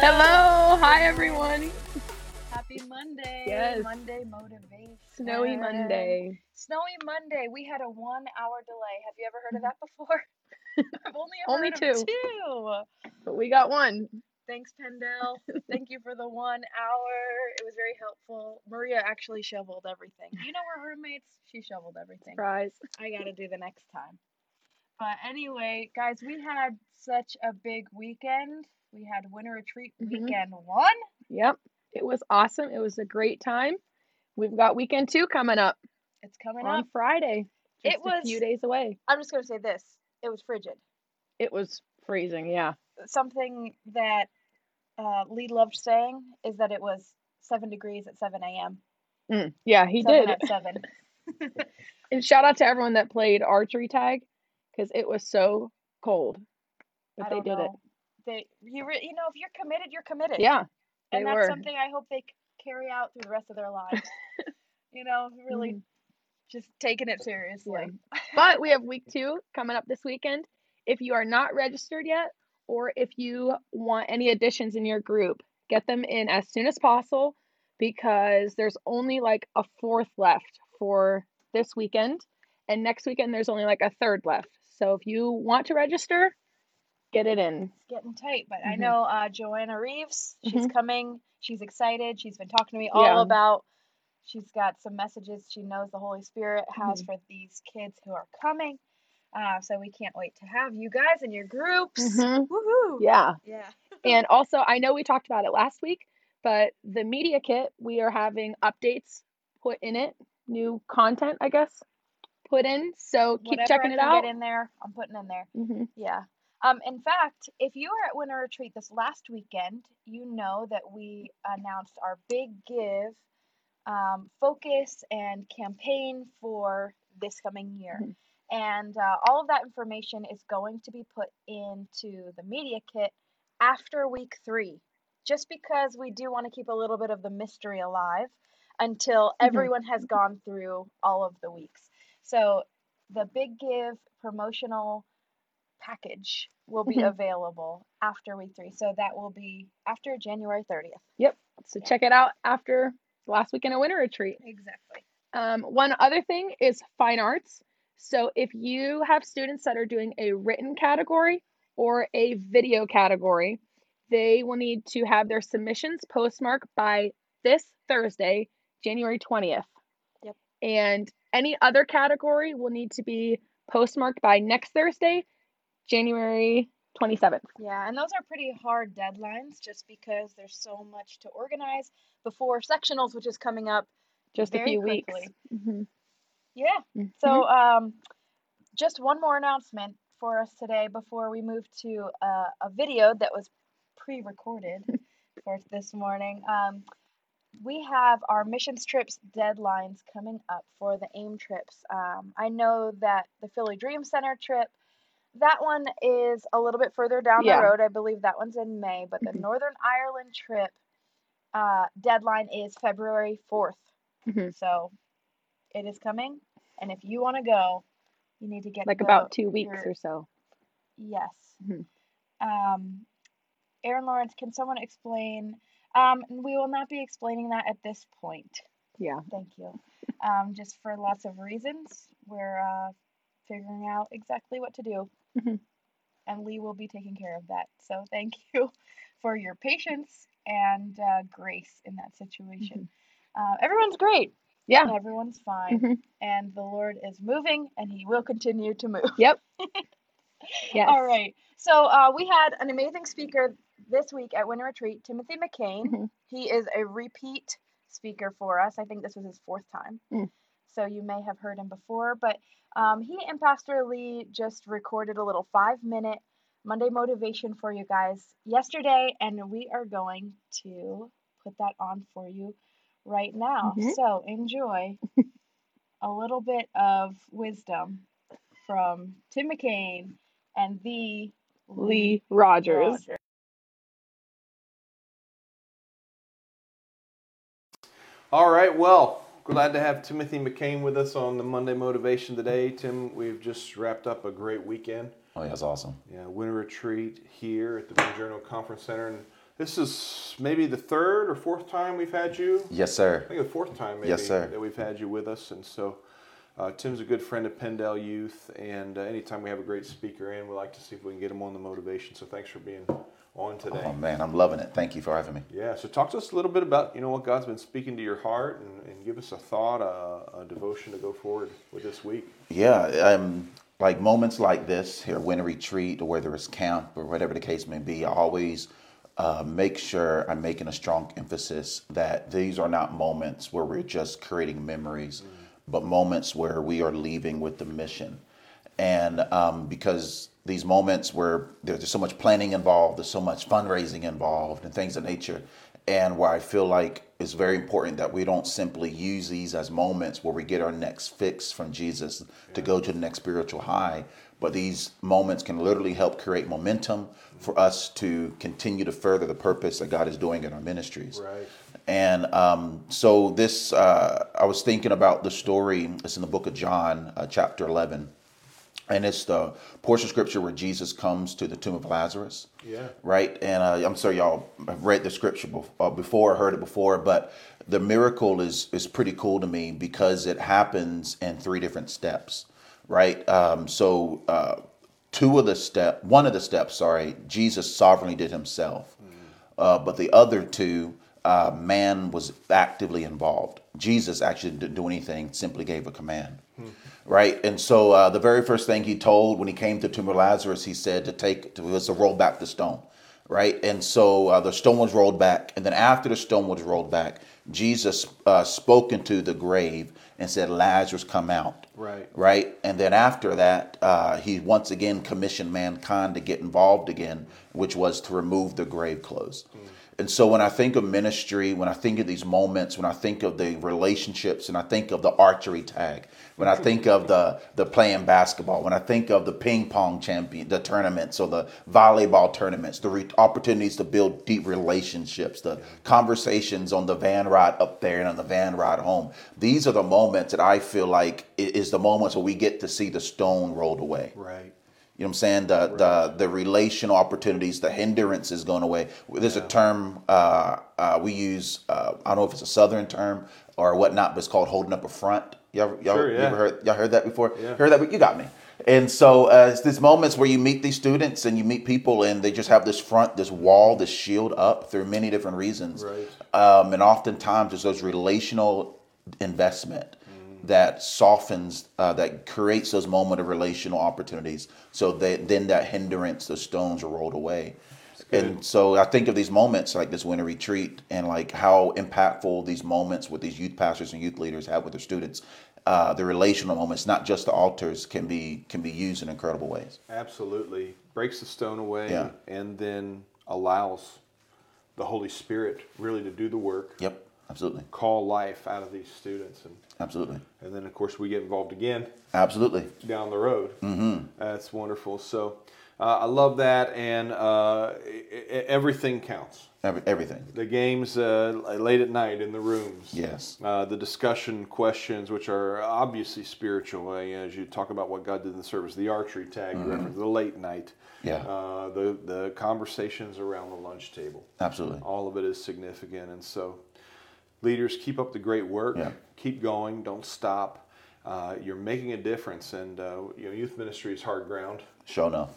Hello. Hi, everyone. Happy Monday. Yes. Monday motivation. Snowy Monday. Snowy Monday. We had a one hour delay. Have you ever heard of that before? I've only Only two. two. But we got one. Thanks, PennDel. Thank you for the one hour. It was very helpful. Maria actually shoveled everything. You know, we're roommates. She shoveled everything. Surprise. I got to do the next time. But anyway, guys, we had such a big weekend. We had Winter Retreat Mhm. weekend one. Yep. It was awesome. It was a great time. We've got weekend two coming up It's coming on up. Friday. It was a few days away. I'm just going to say this it was frigid. It was freezing. Yeah. Something that uh, Lee loved saying is that it was 7 degrees at 7 a.m. Mm, yeah, he Seven did. At 7. And shout out to everyone that played archery tag because it was so cold. But they did know. They, you, re- you know, if you're committed, you're committed. it. Yeah. and that's were. something I hope they carry out through the rest of their lives. you know, really Mhm. just taking it seriously. But we have week two coming up this weekend. If you are not registered yet, or if you want any additions in your group, get them in as soon as possible because there's only like a fourth left for this weekend. And next weekend, there's only like a third left. So if you want to register, get it in. It's getting tight, but I Mhm. know uh, Joanna Reeves, she's Mhm. coming. She's excited. She's been talking to me all Yeah. about. She's got some messages she knows the Holy Spirit has Mhm. for these kids who are coming. Uh, so we can't wait to have you guys in your groups. Mhm. Woohoo! Yeah. Yeah. And also, I know we talked about it last week, but the media kit, we are having updates put in it, new content, I guess, put in. So keep Whatever checking I it out. Get in there. I'm putting in there. hmm Yeah. Um, in fact, if you were at Winter Retreat this last weekend, you know that we announced our big give, um, focus, and campaign for this coming year. Mhm. And uh, all of that information is going to be put into the media kit after week three, just because we do want to keep a little bit of the mystery alive until Mhm. everyone has gone through all of the weeks. So the Big Give promotional package will be Mhm. available after week three. So that will be after January 30th. Yep. So Yeah. check it out after last weekend of winter retreat. Exactly. Um, one other thing is fine arts. So if you have students that are doing a written category or a video category, they will need to have their submissions postmarked by this Thursday, January 20th. Yep. And any other category will need to be postmarked by next Thursday, January 27th. Yeah, and those are pretty hard deadlines just because there's so much to organize before sectionals, which is coming up. Just a few quickly. weeks. Mhm. Yeah. Mhm. So, um, just one more announcement for us today before we move to uh, a video that was pre-recorded for this morning. Um, we have our missions trips deadlines coming up for the AIM trips. Um, I know that the Philly Dream Center trip, that one is a little bit further down Yeah. the road. I believe that one's in May, but the Mhm. Northern Ireland trip uh, deadline is February 4th. Mhm. So it is coming, and if you want to go, you need to get Like about two weeks your- or so. Yes. Mhm. Um, Aaron Lawrence, can someone explain? Um, we will not be explaining that at this point. Yeah. Thank you. Um, just for lots of reasons, we're uh, figuring out exactly what to do, Mhm. and Lee will be taking care of that. So thank you for your patience and uh, grace in that situation. Uh, everyone's great. Yeah. Everyone's fine, Mhm. and the Lord is moving, and He will continue to move. Yep. Yes. All right. So uh, we had an amazing speaker this week at Winter Retreat, Timothy McCain. Mhm. He is a repeat speaker for us. I think this was his fourth time. Mm. So you may have heard him before, but um, he and Pastor Lee just recorded a little five minute Monday motivation for you guys yesterday, and we are going to put that on for you right now. Mhm. So enjoy a little bit of wisdom from Tim McCain and the Lee Rogers. Rogers. All right, well, glad to have Timothy McCain with us on the Monday Motivation today. Tim, we've just wrapped up a great weekend. Oh, yeah, that's awesome. Yeah, winter retreat here at the Big Journal Conference Center, and This is maybe the third or fourth time we've had you. Yes, sir. I think the fourth time maybe Yes, sir. that we've had you with us, and so uh, Tim's a good friend of PennDel Youth, and uh, anytime we have a great speaker in, we like to see if we can get him on the motivation. So thanks for being on today. Oh man, I'm loving it. Thank you for having me. Yeah, so talk to us a little bit about you know what God's been speaking to your heart, and, and give us a thought, a, a devotion to go forward with this week. Yeah, um, like moments like this here, winter retreat, or whether it's camp or whatever the case may be, I always uh, make sure I'm making a strong emphasis that these are not moments where we're just creating memories, but moments where we are leaving with the mission. And um, because these moments where there's so much planning involved, there's so much fundraising involved, and things of nature, and where I feel like it's very important that we don't simply use these as moments where we get our next fix from Jesus to go to the next spiritual high, but these moments can literally help create momentum for us to continue to further the purpose that God is doing in our ministries. Right. And um, so this, uh, I was thinking about the story. It's in the book of John, uh, chapter 11. And it's the portion of scripture where Jesus comes to the tomb of Lazarus. Yeah. Right. And uh, I'm sorry, y'all have read the scripture uh, before, heard it before, but the miracle is is pretty cool to me because it happens in three different steps. Right. Um, so uh, two of the step, one of the steps, sorry, Jesus sovereignly did himself, uh, but the other two, uh, man was actively involved. Jesus actually didn't do anything; simply gave a command right? And so uh, the very first thing he told when he came to the tomb of Lazarus, he said to take to, was to roll back the stone, right? And so uh, the stone was rolled back, and then after the stone was rolled back, Jesus uh, spoke into the grave and said, "Lazarus, come out." Right. Right, and then after that, uh, he once again commissioned mankind to get involved again, which was to remove the grave clothes. And so when I think of ministry, when I think of these moments, when I think of the relationships, and I think of the archery tag, when I think of the the playing basketball, when I think of the ping pong champion, the tournaments or the volleyball tournaments, the re- opportunities to build deep relationships, the conversations on the van ride up there and on the van ride home. These are the moments that I feel like is the moments where we get to see the stone rolled away. Right. You know what I'm saying? The the the relational opportunities, the hindrance is going away. There's a term uh, uh, we use. Uh, I don't know if it's a southern term or whatnot, but it's called holding up a front. Y'all, y'all, Sure, you yeah. ever heard? Y'all heard that before? Yeah. Heard that? You got me. And so uh, it's these moments where you meet these students and you meet people, and they just have this front, this wall, this shield up through many different reasons. Right. Um, and oftentimes, it's those relational investment that softens, uh, that creates those moment of relational opportunities. So that then that hindrance, the stones are rolled away. And so I think of these moments like this winter retreat and like how impactful these moments with these youth pastors and youth leaders have with their students. Uh, the relational moments, not just the altars, can be can be used in incredible ways. Absolutely. Breaks the stone away Yeah. and then allows the Holy Spirit really to do the work, Yep, absolutely, call life out of these students. And, absolutely, and then, of course, we get involved again absolutely. down the road. Mm-hmm. That's wonderful. So uh, I love that. And uh, everything counts. Every, everything. The games uh, late at night in the rooms. Yes. Uh, the discussion questions, which are obviously spiritual, uh, as you talk about what God did in the service, the archery tag, you reference, the late night, Yeah. uh, the the conversations around the lunch table. Absolutely. All of it is significant, and so leaders keep up the great work. Yeah. Keep going. Don't stop. Uh, you're making a difference, and uh, you know, youth ministry is hard ground. Sure enough.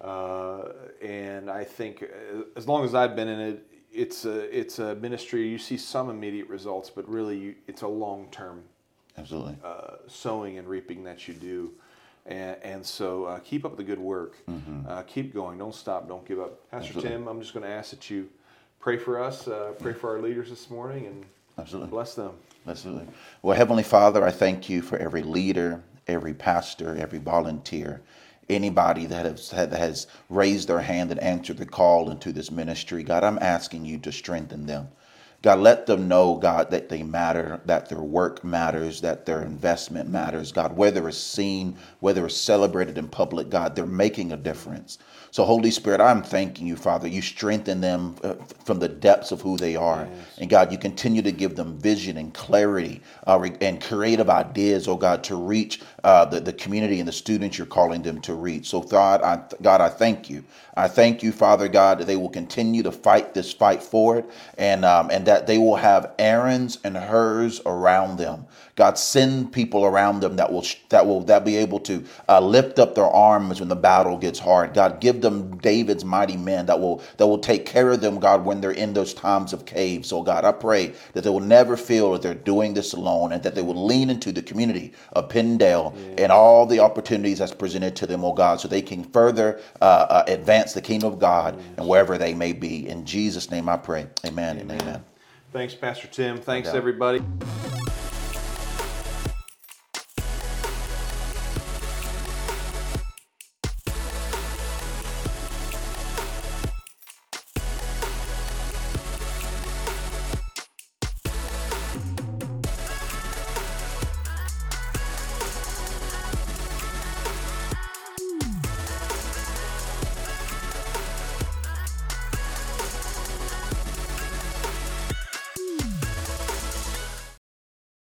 Uh, and I think uh, as long as I've been in it, it's a it's a ministry. You see some immediate results, but really, you, it's a long term Absolutely. uh, sowing and reaping that you do. And, and so uh, keep up the good work. Uh, keep going. Don't stop. Don't give up. Pastor Absolutely. Tim, I'm just going to ask that you pray for us, uh, pray for our leaders this morning, and Absolutely. bless them. Absolutely. Well, Heavenly Father, I thank you for every leader, every pastor, every volunteer, anybody that has, that has raised their hand and answered the call into this ministry. God, I'm asking you to strengthen them. God, let them know, God, that they matter, that their work matters, that their investment matters. God, whether it's seen, whether it's celebrated in public, God, they're making a difference. So, Holy Spirit, I'm thanking you, Father. You strengthen them uh, from the depths of who they are. Yes. And God, you continue to give them vision and clarity uh, and creative ideas, oh God, to reach uh, the, the community and the students you're calling them to reach. So, God, I, God, I thank you. I thank you, Father God, that they will continue to fight this fight forward and, um, and that they will have Aaron's and Hurs around them. God, send people around them that will that will that be able to uh, lift up their arms when the battle gets hard. God, give them David's mighty men that will that will take care of them, God, when they're in those times of caves. So, God, I pray that they will never feel that they're doing this alone, and that they will lean into the community of PennDel yeah. and all the opportunities that's presented to them, oh God, so they can further uh, uh, advance the kingdom of God and wherever they may be. In Jesus' name, I pray. Amen, amen. and amen. Thanks, Pastor Tim. Thanks, everybody.